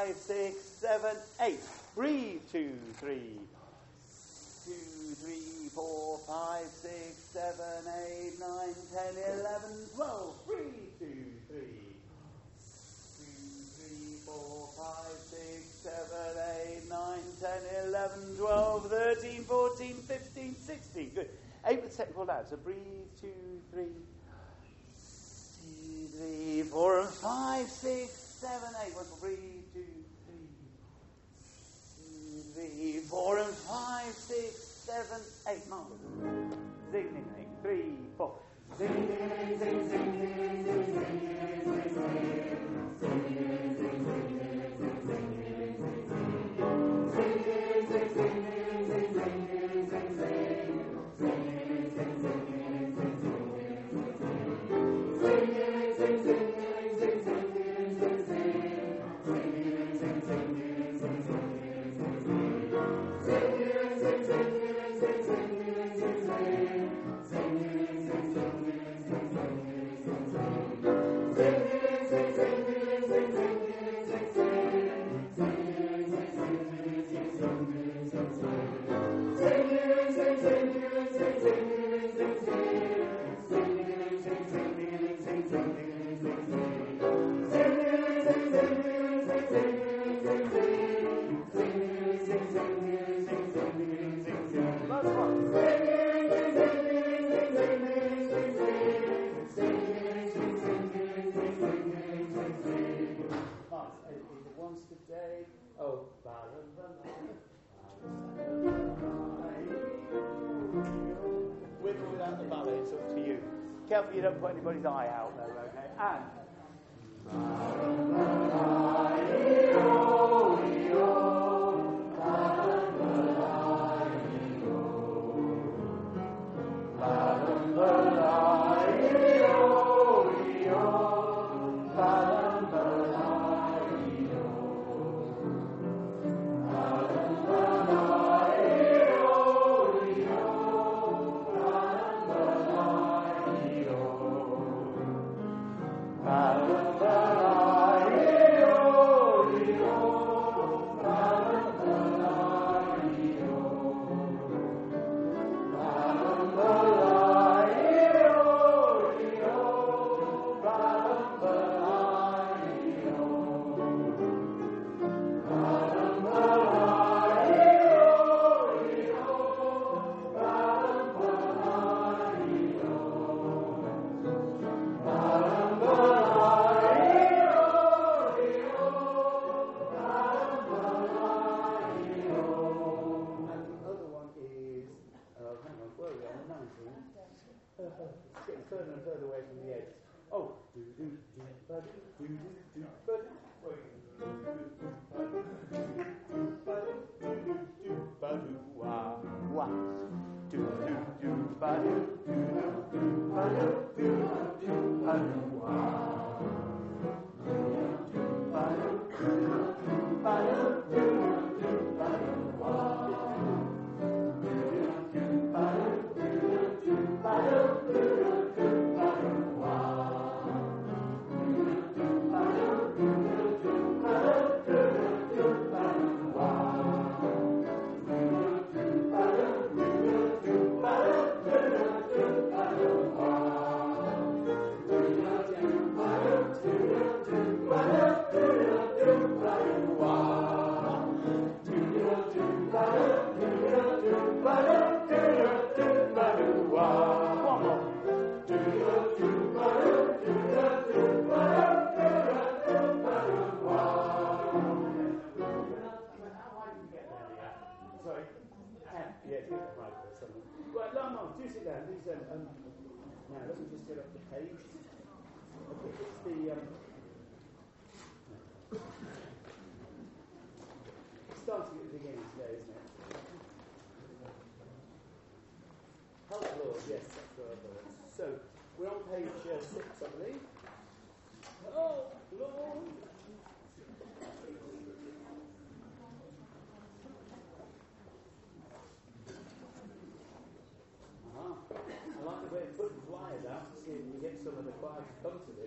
five, six, seven, eight. Breathe. Two, three. Two, three, four, five, six, seven, eight, nine, ten, eleven, twelve. Breathe. Two, three. Two, three, four, five, six, seven, eight, nine, ten, eleven, twelve, thirteen, fourteen, fifteen, sixteen. Good. Eight with second loud. So breathe. Two, three. Two, three, four, and five, six, seven, eight. Breathe. Two, three. Two, three, four, and five, six, seven, eight. Marvelous. Zing, zing, zing. Three, four. Zing, zing, zing, zing, zing, zing, zing, zing, zing, zing, zing, zing, zing. Careful you don't put anybody's eye out though, okay? And. have come to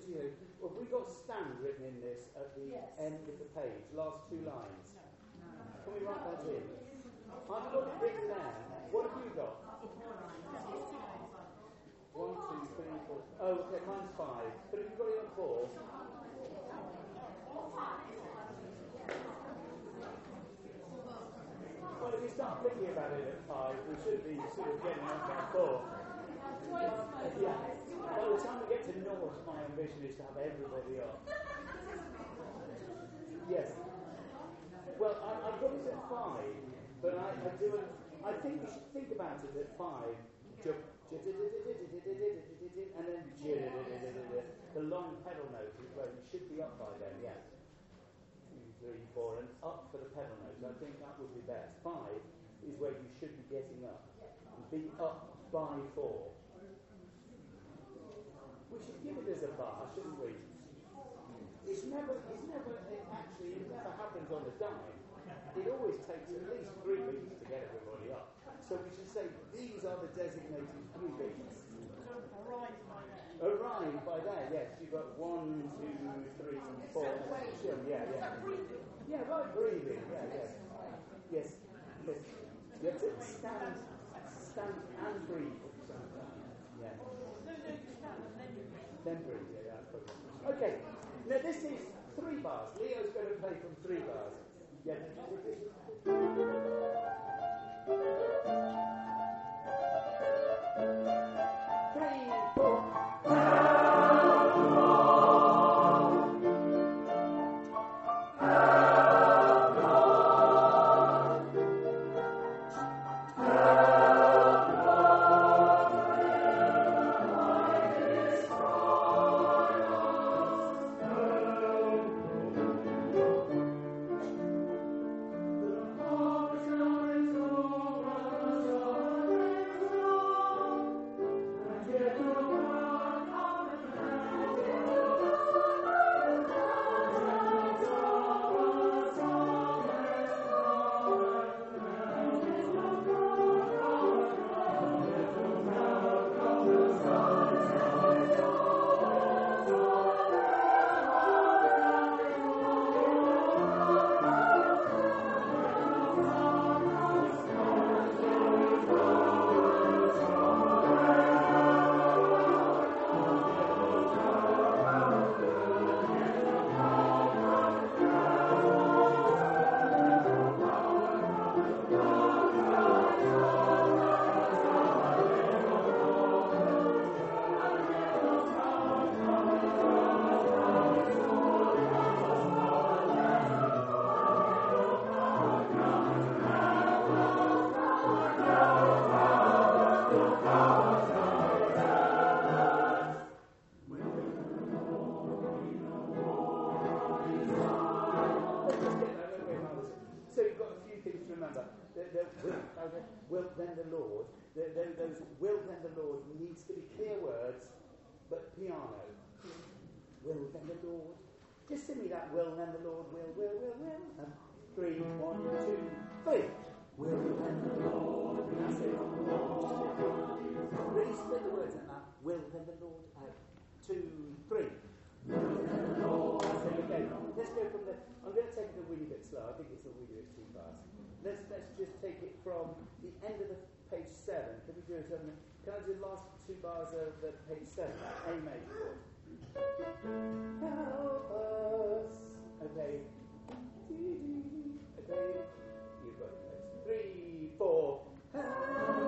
happens to you? Well, we got stand written in this at the Yes. end of the page, last two lines. Can we write that in? I've got it written there. What have you got? One, two, three, four. Oh, okay, mine's five. But have you got it on four? Well, if you start thinking about it at five, we should be sort of getting on four. Yeah. By the time we get to North, my ambition is to have everybody up. Yes. Well, I, have got it at five, but I, I do. I think we should think about it at five. And then the long pedal note is where you should be up by then, yes. Two, three, four, and up for the pedal notes. I think that would be best. Five is where you should be getting up. Be up by four. We should give it as a bar, shouldn't we? It's never, it's never, it actually, it never happens on a dime. It always takes at least three beats to get everybody up. So we should say these are the designated three beats. Arrive by there, yes. You've got one, two, three, four. Sure, yeah, yeah. Yeah, right, breathing, yeah, yes. Yes, yes. You have to stand, stand and breathe. Yeah. Breathe, yeah. Okay, now this is three bars. Leo's going to play from three bars. Yeah. Three, four. Can we do it? Can I do the last two bars of the page seven? A major. Help us. Okay. Okay. You've got it. Three, four. done.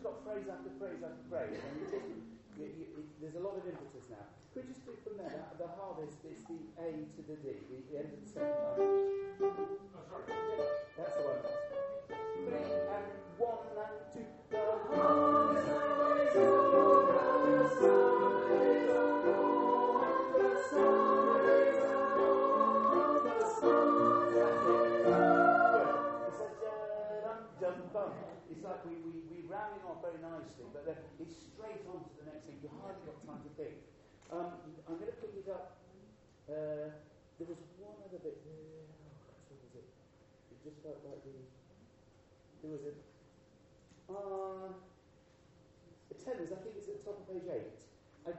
Just got phrase after phrase after phrase, and you just, you, you, it, there's a lot of impetus now. Could you just do from there, the hardest is the A to the D, the, the end of the second line. Oh, sorry. That's the one. Three and one and two. The hardest very nicely, but then it's straight on to the next thing. You hardly got time to think. Um, I'm going to pick it up. Uh, there was one other bit. Oh, what was it? It just felt like the. There was a. Uh, a tenors, I think it's at the top of page 8. I,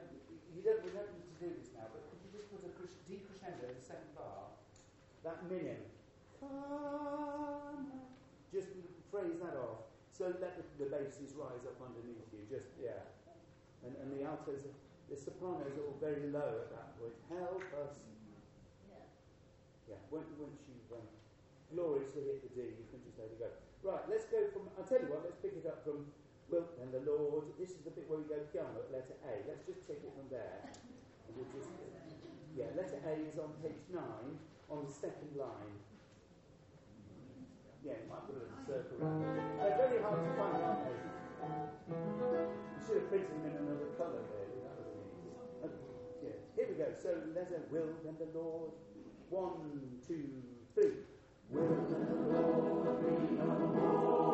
you don't, we don't need to do this now, but could you just put a cres- decrescendo in the second bar? That minim. Just phrase that off. So let the, the basses rise up underneath you. Just, yeah. And, and the altos, the sopranos are all very low at that point. Help us. Yeah, once, once you've um, gloriously hit the D, you can just let it go. Right, let's go from, I'll tell you what, let's pick it up from Wilt and the Lord. This is the bit where we go piano at letter A. Let's just take it from there. And we'll just, yeah, letter A is on page 9, on the second line. Yeah, you might put a circle around it. They're very hard to find, aren't they? You should have printed them in another colour, really. That have been. Uh, yeah. Here we go. So there's a Will and the Lord. One, two, three. Will the Lord be no more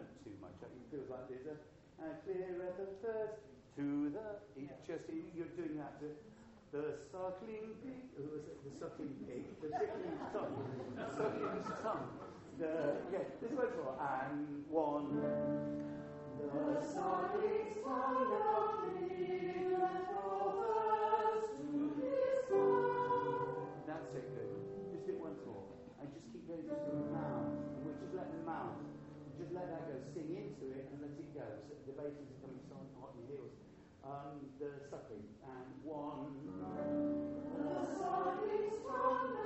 don't too much. It feels like this. And clear at the first to the. It's yeah. just you're doing that. To, the suckling pig. Who was it? The suckling pig. The suckling tongue. The suckling tongue. The yeah. This is what for. And one. The suckling tongue. let that go, Sing into it, and let it go. So the basses are coming side apart your heels. Um, the suckling. And one. The suckling's from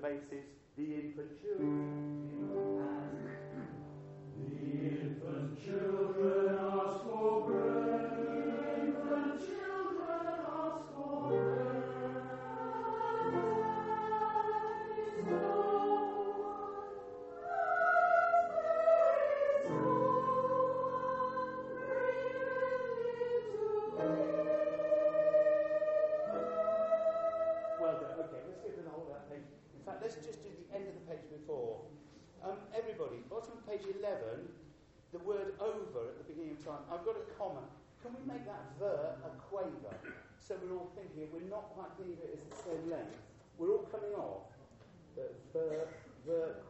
basis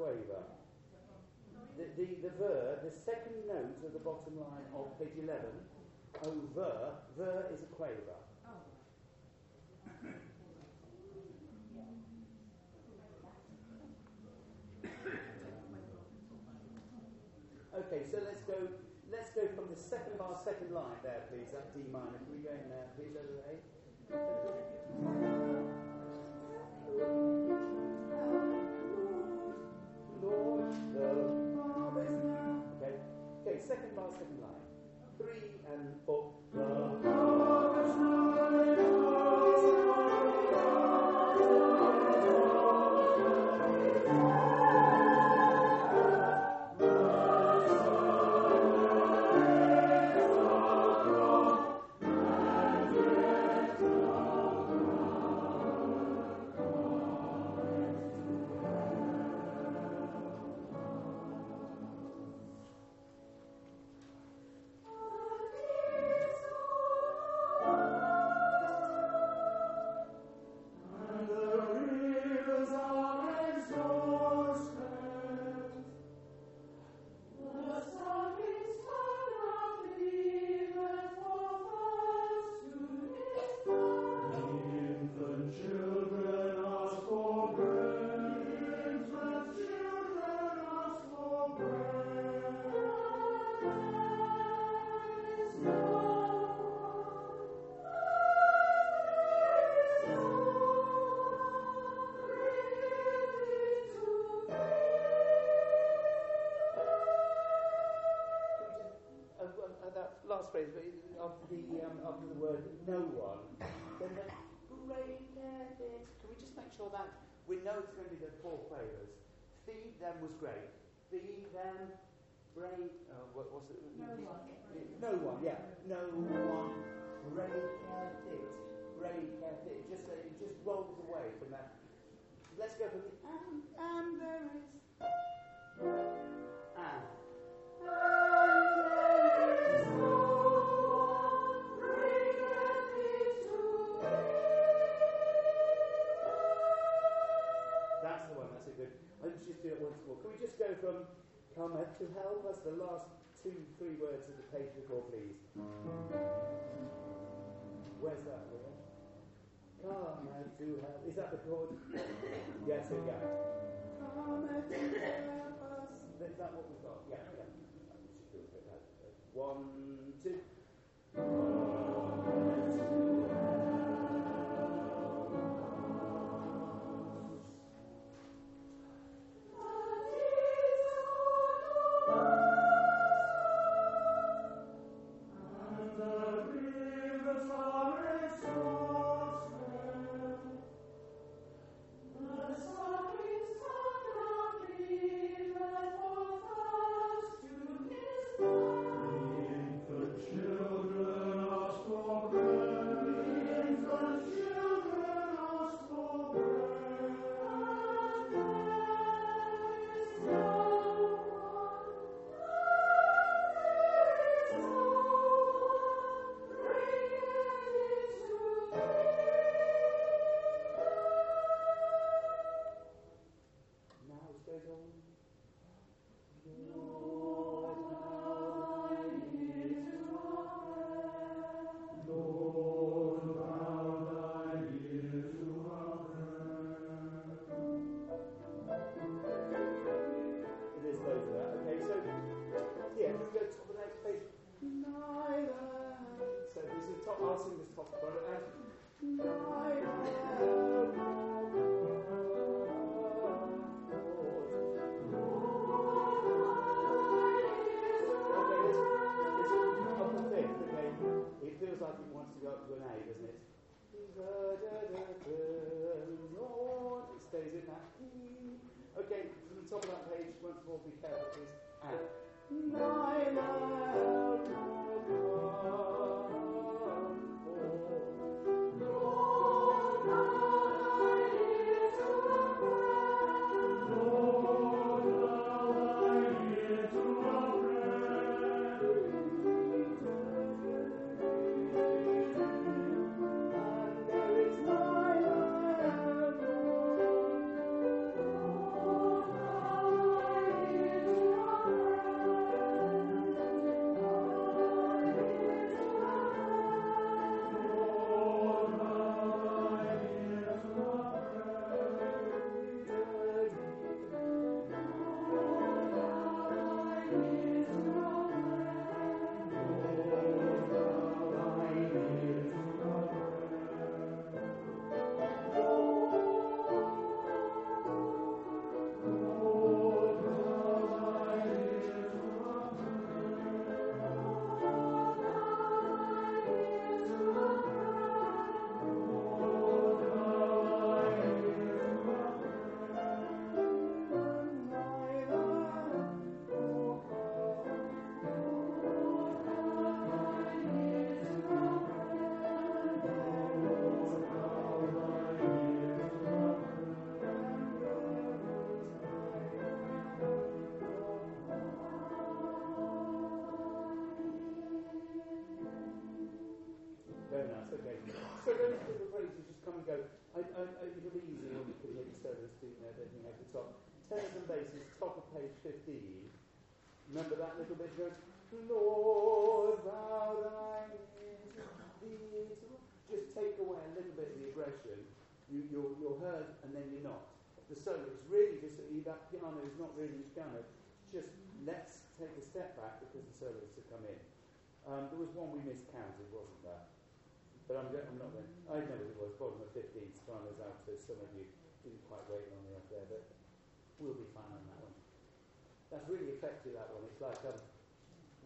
quaver. The, the, the ver, the second note of the bottom line of page 11, over, ver is a quaver. Okay, so let's go. Let's go from the second bar, second line there, please. That D minor. Can we go in there, please? Over. Well, that we know it's going to be the four quavers? Feed them was great. Feed them, break, uh, what was it? No one. No one, yeah. No one. Break it. Break it. Just, uh, it just rolls away from that. Let's go from the and, and there is. And. We just go from come to hell? That's the last two, three words of the page before, please. Where's that word? Come to hell. Is that the chord? yes, here we go. Come to help us. Is that what we've got? Yeah, yeah. We should do it like that. One, two. Now 15. Remember that little bit goes, Lord, thou thee. Just take away a little bit of the aggression. You, you're, you're heard and then you're not. The solo is really just that piano is not really piano. Just let's take a step back because the solo is to come in. Um, there was one we miscounted, wasn't there? But I'm, I'm not going. I know it was. Bottom of 15, Sopranos alto. Some of you didn't quite wait long enough there, but we'll be fine on that. That's really effective, that one. It's like um,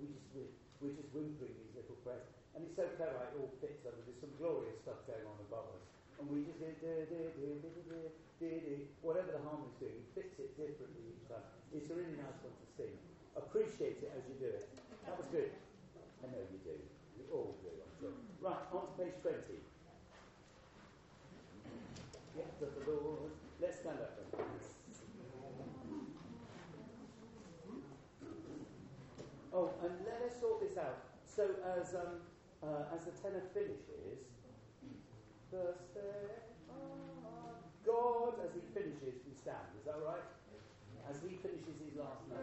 we just, we're, we're just whimpering these little prayers. And it's so clever, it all fits under. There's some glorious stuff going on above us. And we just, whatever the harmony's doing, it fits it differently each time. It's a really nice one to sing. Appreciate it as you do it. That was good. I know you do. We all do, I'm sure. Right, on to page 20. Yes, of the Lord. Let's stand up. Oh, and let us sort this out. So as um, uh, as the tenor finishes, the God, as he finishes, we stand. Is that right? As he finishes his last note.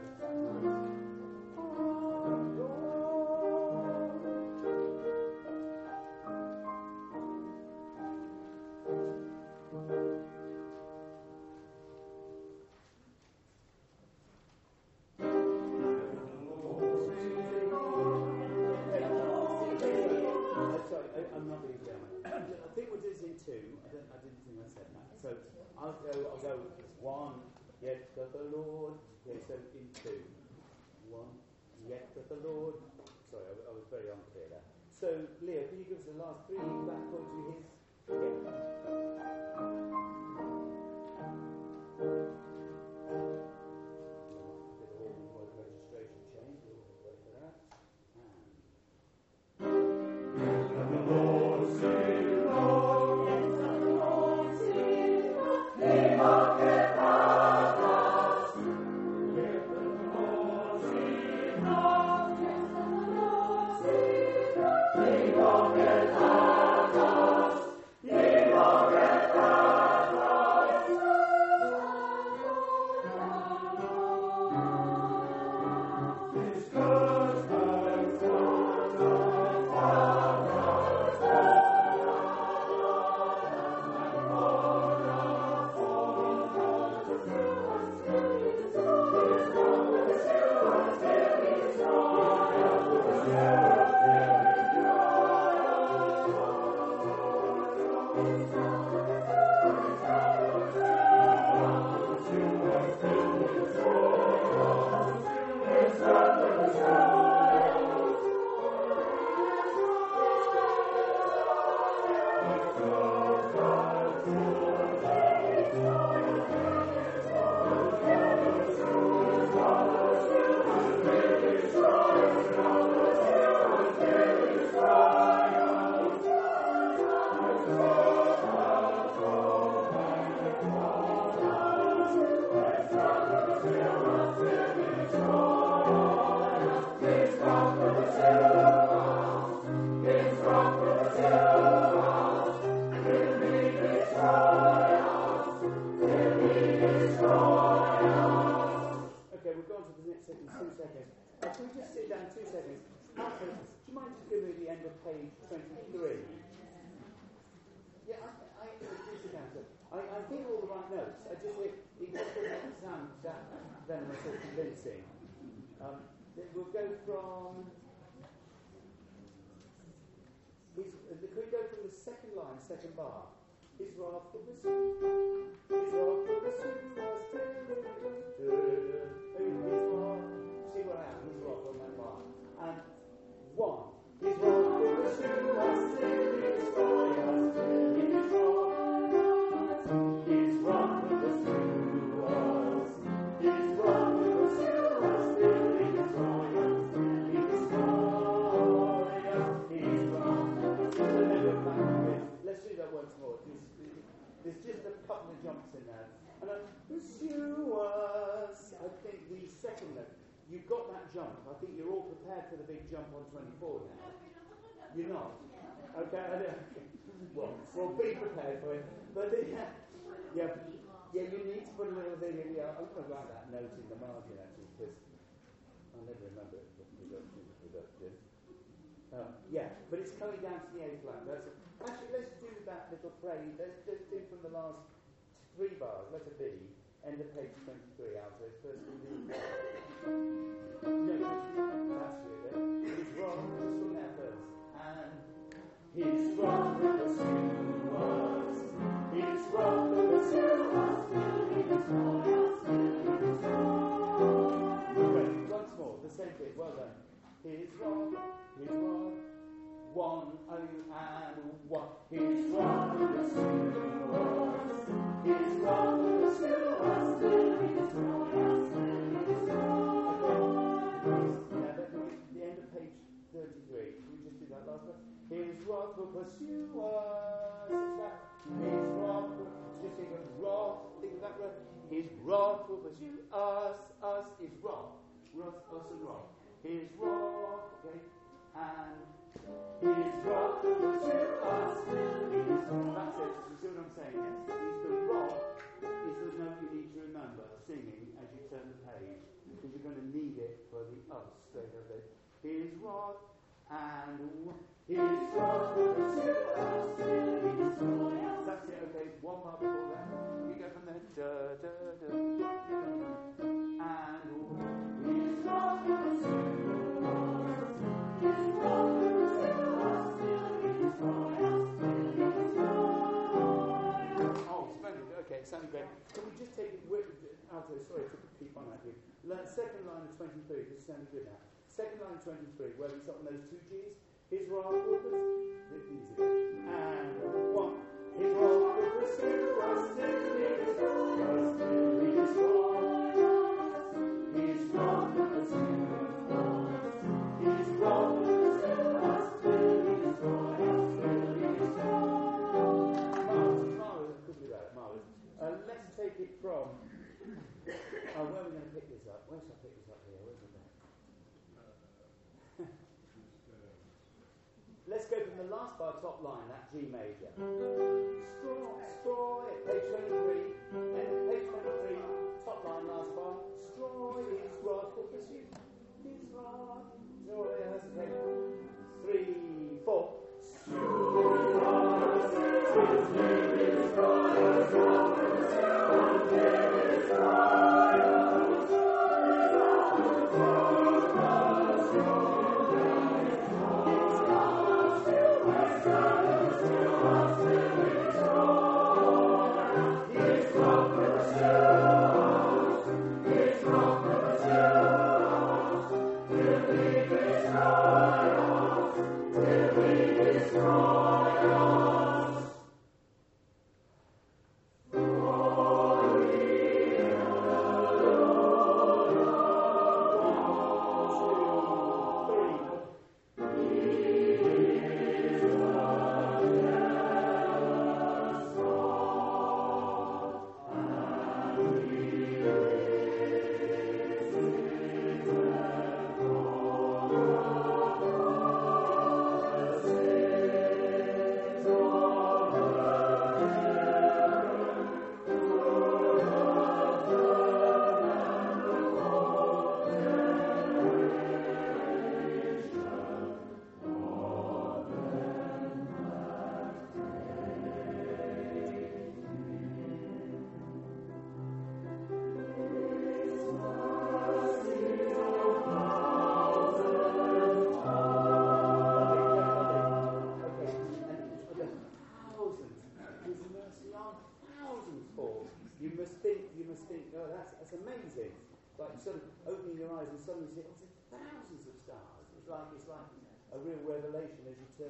go one, yet that the Lord, yes, so in two. One, yet that the Lord. Sorry, I, I was very unclear there. So, Leah, can you give us the last three back onto his? that's, I just say, even if it doesn't sound that venomous or convincing, um, we'll go from. His, uh, could we go from the second line, second bar? His wrath for the sin. His wrath for the sin was taken. See what happens? His wrath on that bar. And one. His wrath for the sin was taken. second level, You've got that jump. I think you're all prepared for the big jump on 24 now. You're not. Okay. well, well, be prepared for it. But the, yeah, yeah, yeah, you need to put a little thing in. Yeah, I'm going to write that note in the margin actually because I never remember it. Um, yeah, but it's coming down to the eighth line. That's, actually, let's do that little phrase. Let's, let's do from the last three bars. Let it be end of page 23 out of. First in the... No, that's really it. He's wrong, just from that first. And... He's wrong for the two was. He's wrong for the two was. Still he was loyal, still he was. Once more, the same thing. Well done. He's wrong, he's wrong one. His rod will pursue us. His rod will pursue us till he destroy us, till he destroy us. Now, that the end of page 33. We just do that last one? His rod will pursue us. His rod will just think of rod, think of that word. His rod will pursue us, us is rod. Rod, us and rod. His rod, okay, and his rod will pursue us till he destroy That's it, you see what I'm saying? Yes. He's the rod is the note you need to remember singing as you turn the page, because you're going to need it for the us straight of it. His rod and w- his rod will pursue us till he destroy. That's it, okay, one part before that. You go from there. Da, da, da, and w- his rod will just take Alto? Sorry to keep on at you. Second line of 23. This sounds good now. Second line of 23, where we start on those two G's. His will pursue. Easy. And one. His rod will pursue us till he destroy us, till he destroy us. His rod will from. Oh, where are we going to pick this up? Where shall I pick this up here? Where's it? Let's go from the last bar, top line, that G major. Mm. Straw, straw, page 23, and page 23, top line, last bar. Straw is rod will pursue. His rod, joy has okay. Three, four.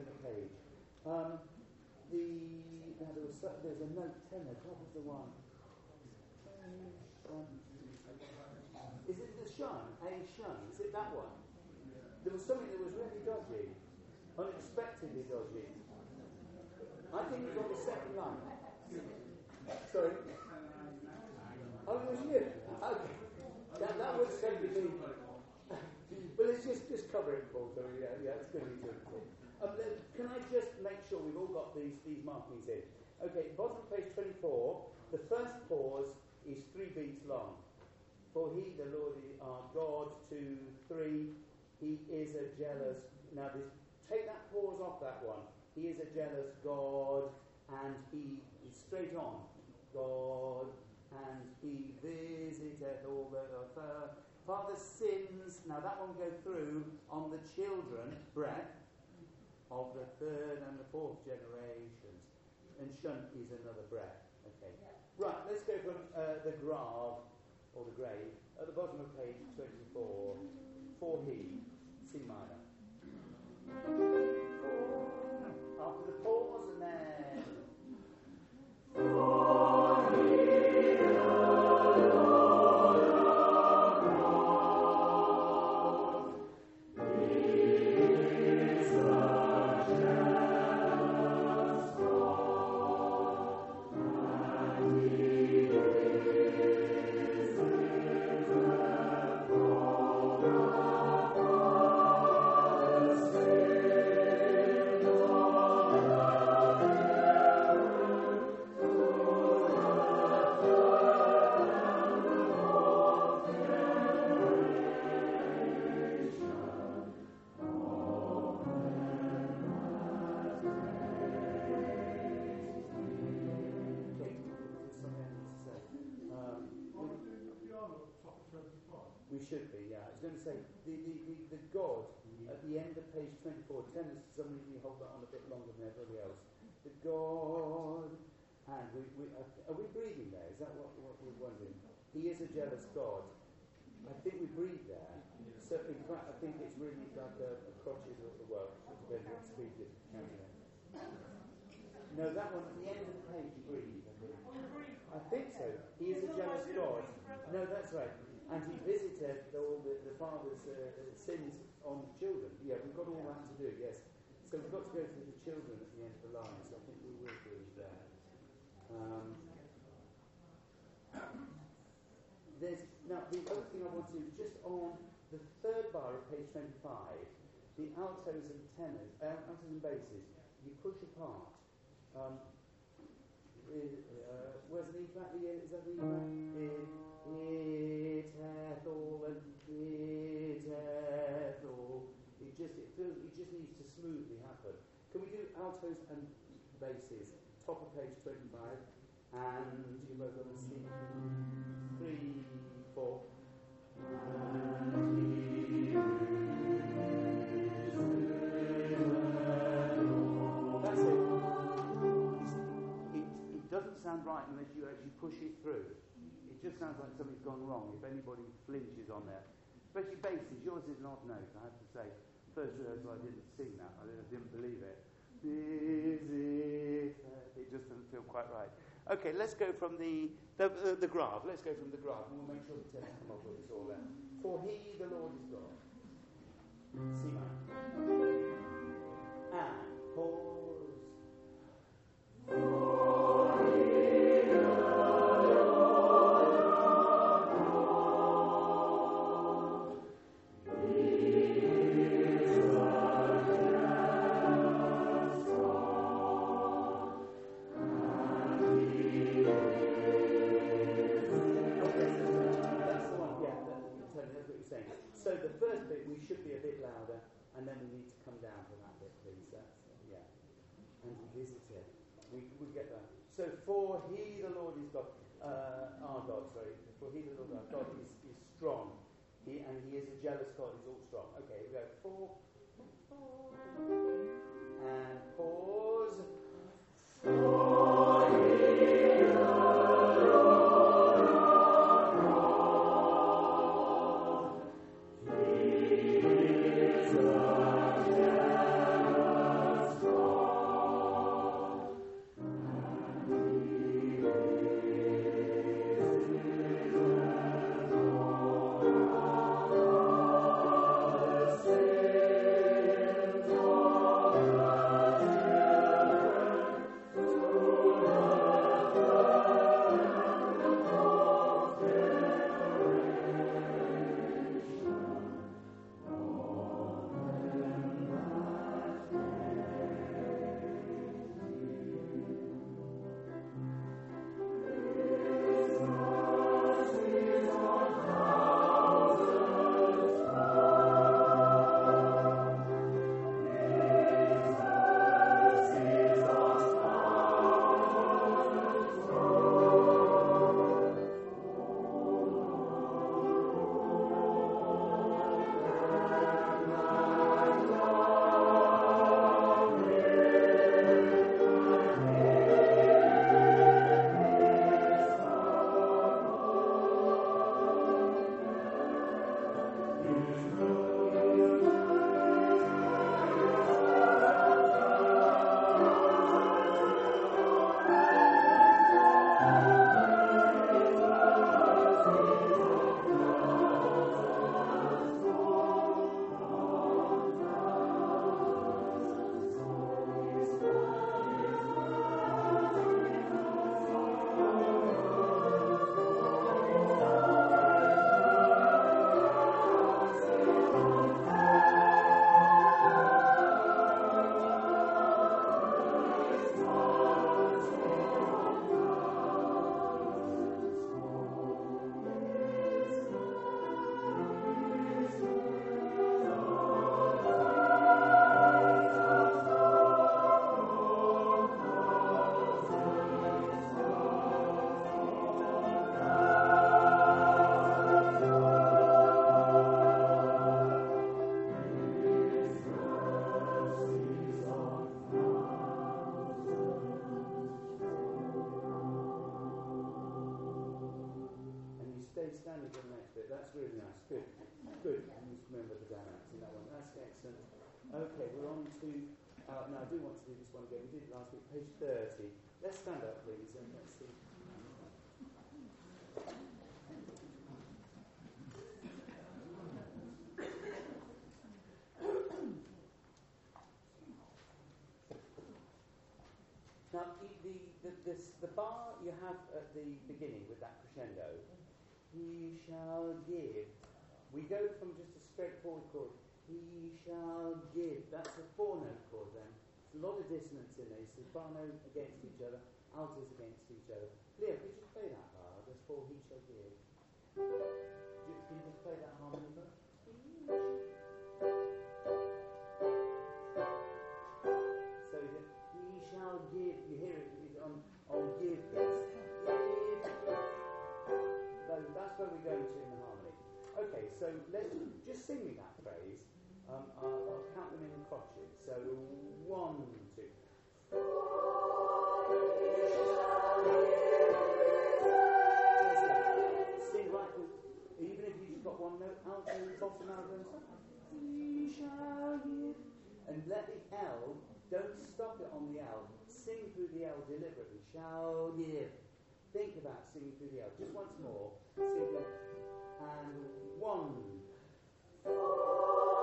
The page. Um, the, now there was, there's a note 10 there. What was the one? Um, is it the shun? A shun? Is it that one? There was something that was really dodgy, unexpectedly dodgy. I think it was on the second line. Sorry. Oh, it was you. Okay. That, that certainly be. but let's just, just cover it. So yeah, yeah, it's going to be good. Um, can I just make sure we've all got these, these markings in? Okay, bottom of page 24, the first pause is three beats long. For he, the Lord, our God, two, three, he is a jealous. Now, this, take that pause off that one. He is a jealous God, and he is straight on. God, and he visiteth all the earth. Father sins. Now, that one go through on the children, breath, of the third and the fourth generations. And shun is another breath. Okay. Right, let's go from uh, the grave, or the grave, at the bottom of page 24. For he. C minor. After the pause and then. Some reason you hold that on a bit longer than everybody else. The God, and we, we, are, are we breathing there? Is that what, what we're wondering? He is a jealous God. I think we breathe there. So, in fact, I think it's really like a, a crotches of the world. No, that one, at the end of the page, you breathe, I think. I think so. He is a jealous God. No, that's right. And he visited all the, the father's uh, sins on the children. Yeah, we've got all that to do, yes. So we've got to go through the children at the end of the line, so I think we will breathe there. Um, there's, now, the other thing I want to do, just on the third bar of page 25, the altos and tenors, uh, altos and basses, you push apart. Um, uh, where's the E flat? Is that the E flat? It, it hath all and it hath just it feels it just needs to smoothly happen. Can we do altos and basses? Top of page twenty-five, and you both on the C. Three, four. That's it. It, it doesn't sound right unless you actually push it through. It just sounds like something's gone wrong if anybody flinches on there. Especially basses. Yours is an odd note, I have to say. First rehearsal I didn't sing that. I didn't believe it. Is it? It just doesn't feel quite right. Okay, let's go from the, the, the, the graph. Let's go from the graph and we'll make sure the text come up with all there. For he, the Lord, is God. C minor. And ah, pause. Again. We did it last week, page 30. Let's stand up, please, and let's see. Now, the, the, this, the bar you have at the beginning with that crescendo, he shall give. We go from just a straightforward chord, he shall give. That's a four note chord then. A lot of dissonance in there. So bar note against each other, altos against each other. Leo, could you play that bar just for he shall give? Can you just play that harmony first? So that he shall give, you hear it on, on give this. So that's where we're going to in the harmony. Okay, so let's just sing me that phrase. Um, I'll, I'll count them in crotchets. So one, two. Sing right even if you just got one note, alto, bottom, alto, and stuff. He shall give. And let the L, don't stop it on the L. Sing through the L deliberately. Shall give. Think about singing through the L. Just once more. Sing. And one. Okay,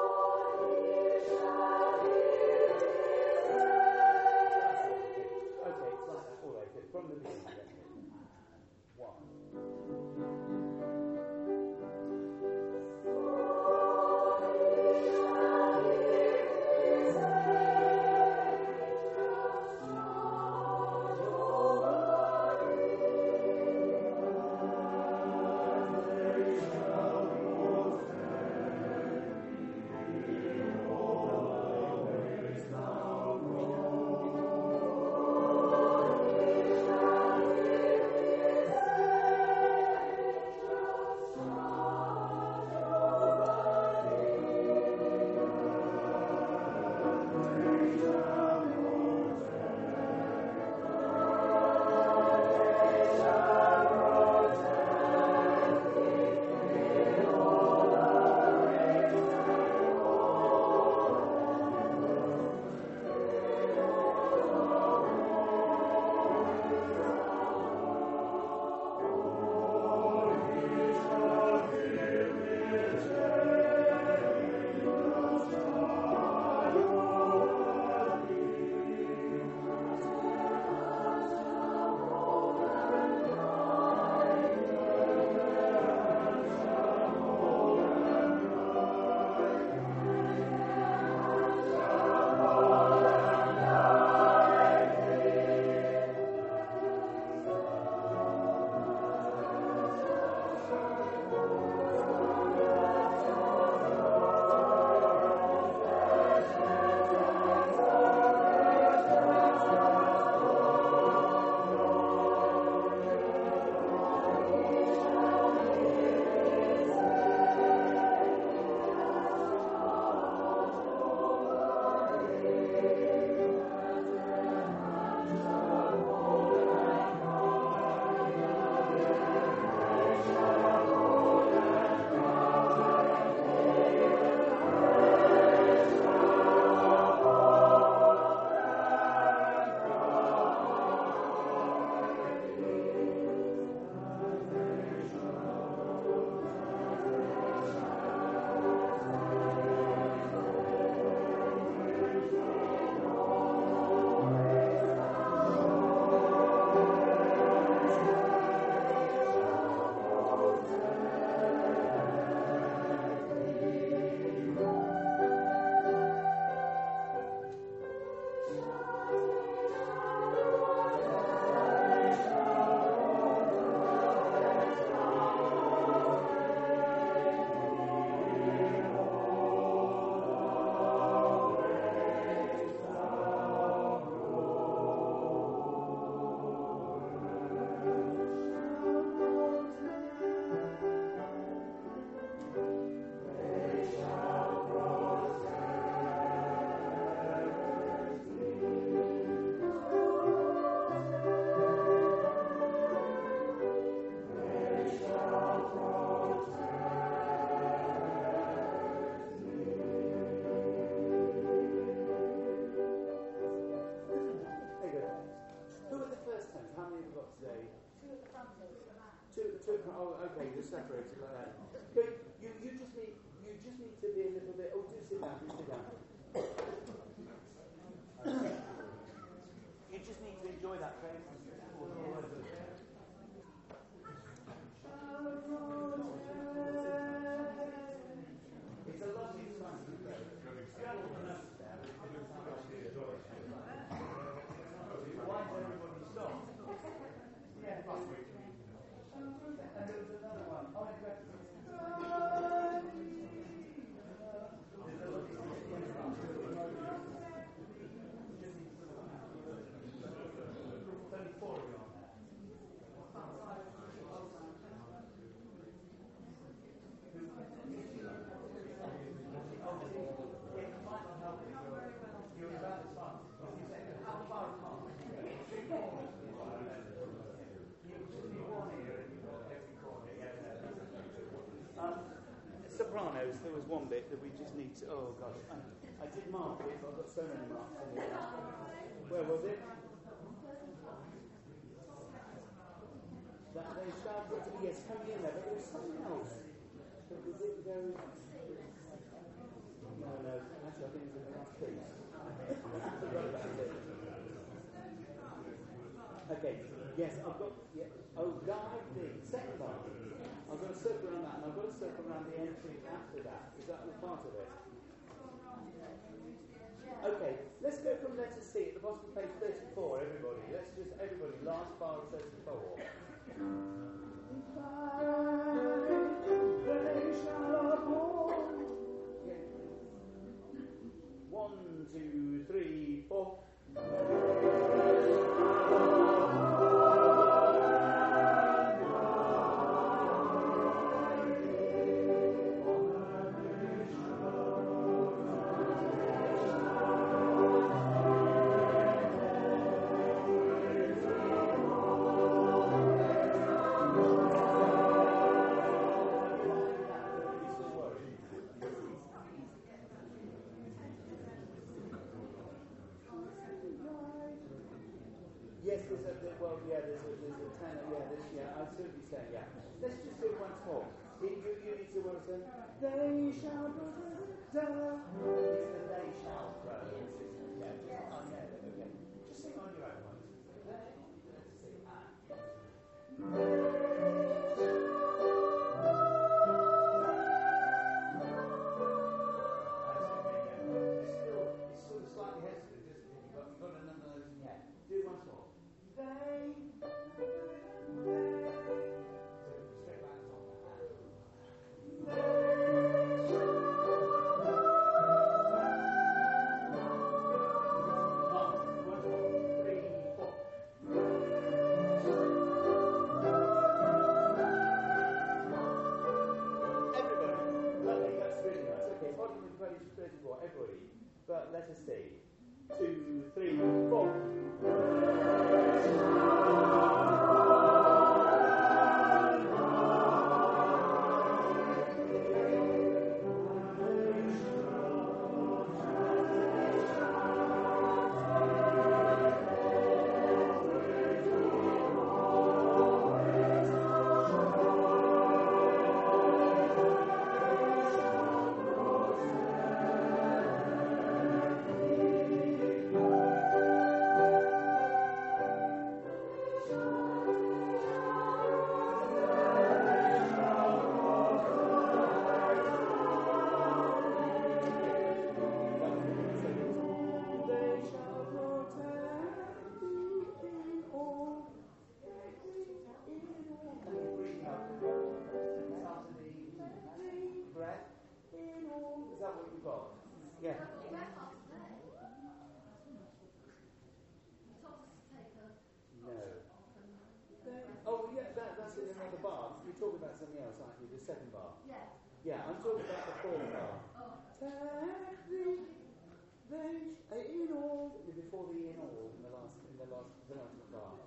separated like that. Okay, you, you just need you just need to be a little bit. Oh, do sit down. Do sit down. you just need to enjoy that phase. It's a lovely song. Why does everybody stop? Yeah. And there was another one. Oh, in fact, There's only four of you on there. You're about as far. You say, how far apart? You should be one here and you've got every corner. Yeah, no. Um, Sopranos, there was one bit that we just need to. Oh God. I, I did mark it, but I've got so many marks in here. Where was it? That they shouted, yes, coming in there, but there was something else. But we didn't go. No, no, actually, I think it was the last piece. It. Okay, yes, I've got. Yeah, oh, guide the second part. I've going to circle around that, and I've got to circle around the entry after that. Is that all part of it? Okay, let's go from letter C at the bottom of page 34, everybody. Let's just, everybody, last bar of 34. One, two, three, four. Just, oh, yeah, okay. Just sing on your own them God.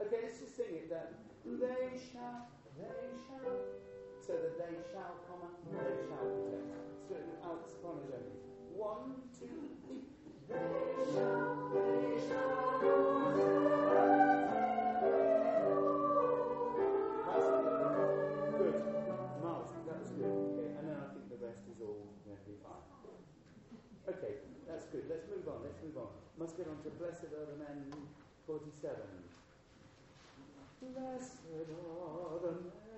Okay, let's just sing it then. They shall, they shall. So that they shall, comma, they shall protect. So Alex Bonajovi. One, two, three. They shall, they shall go Good. Miles, good. Okay, and then I think the rest is all going to be fine. Okay, that's good. Let's move on. Let's move on. Must get on to blessed are the men. 47. Blessed are the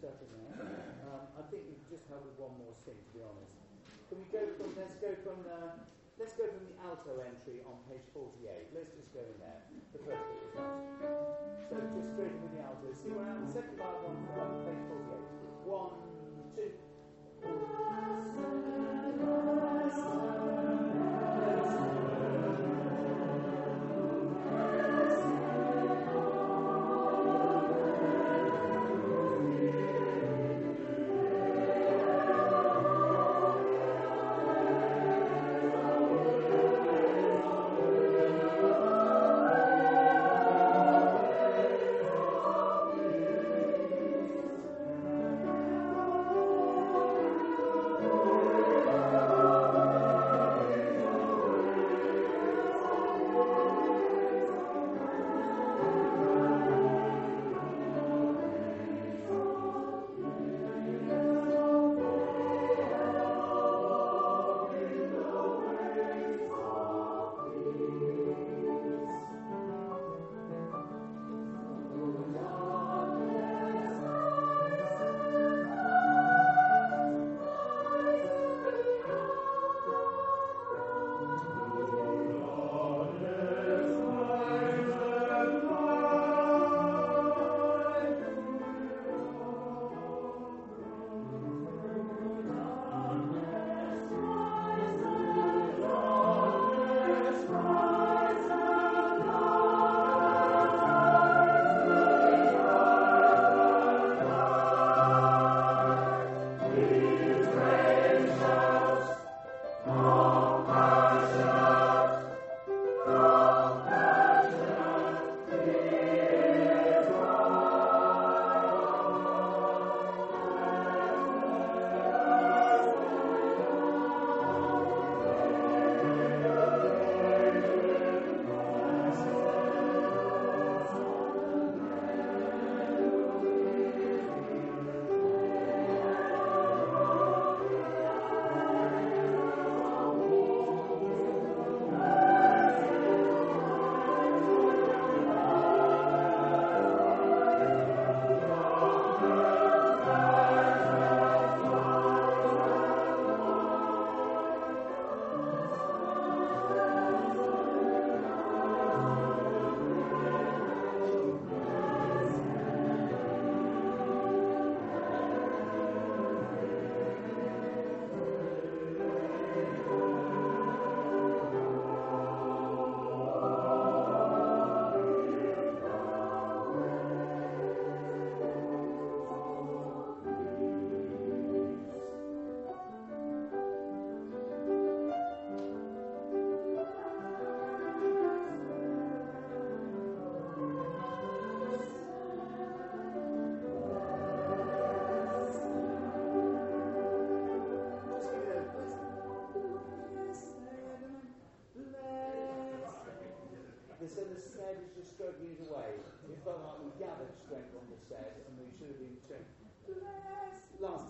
stuff in there. Um, I think we just had one more thing, to be honest. Can we go from, let's go from the, let's go from the alto entry on page 48. Let's just go in there. The first bit is. So just straight from the alto. See what The Second bar, one, one, page 48. One, two.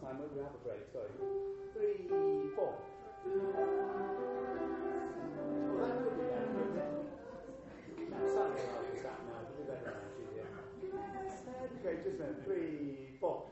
Last time, we have a break, So, Three, four. Okay, just a. Three, four.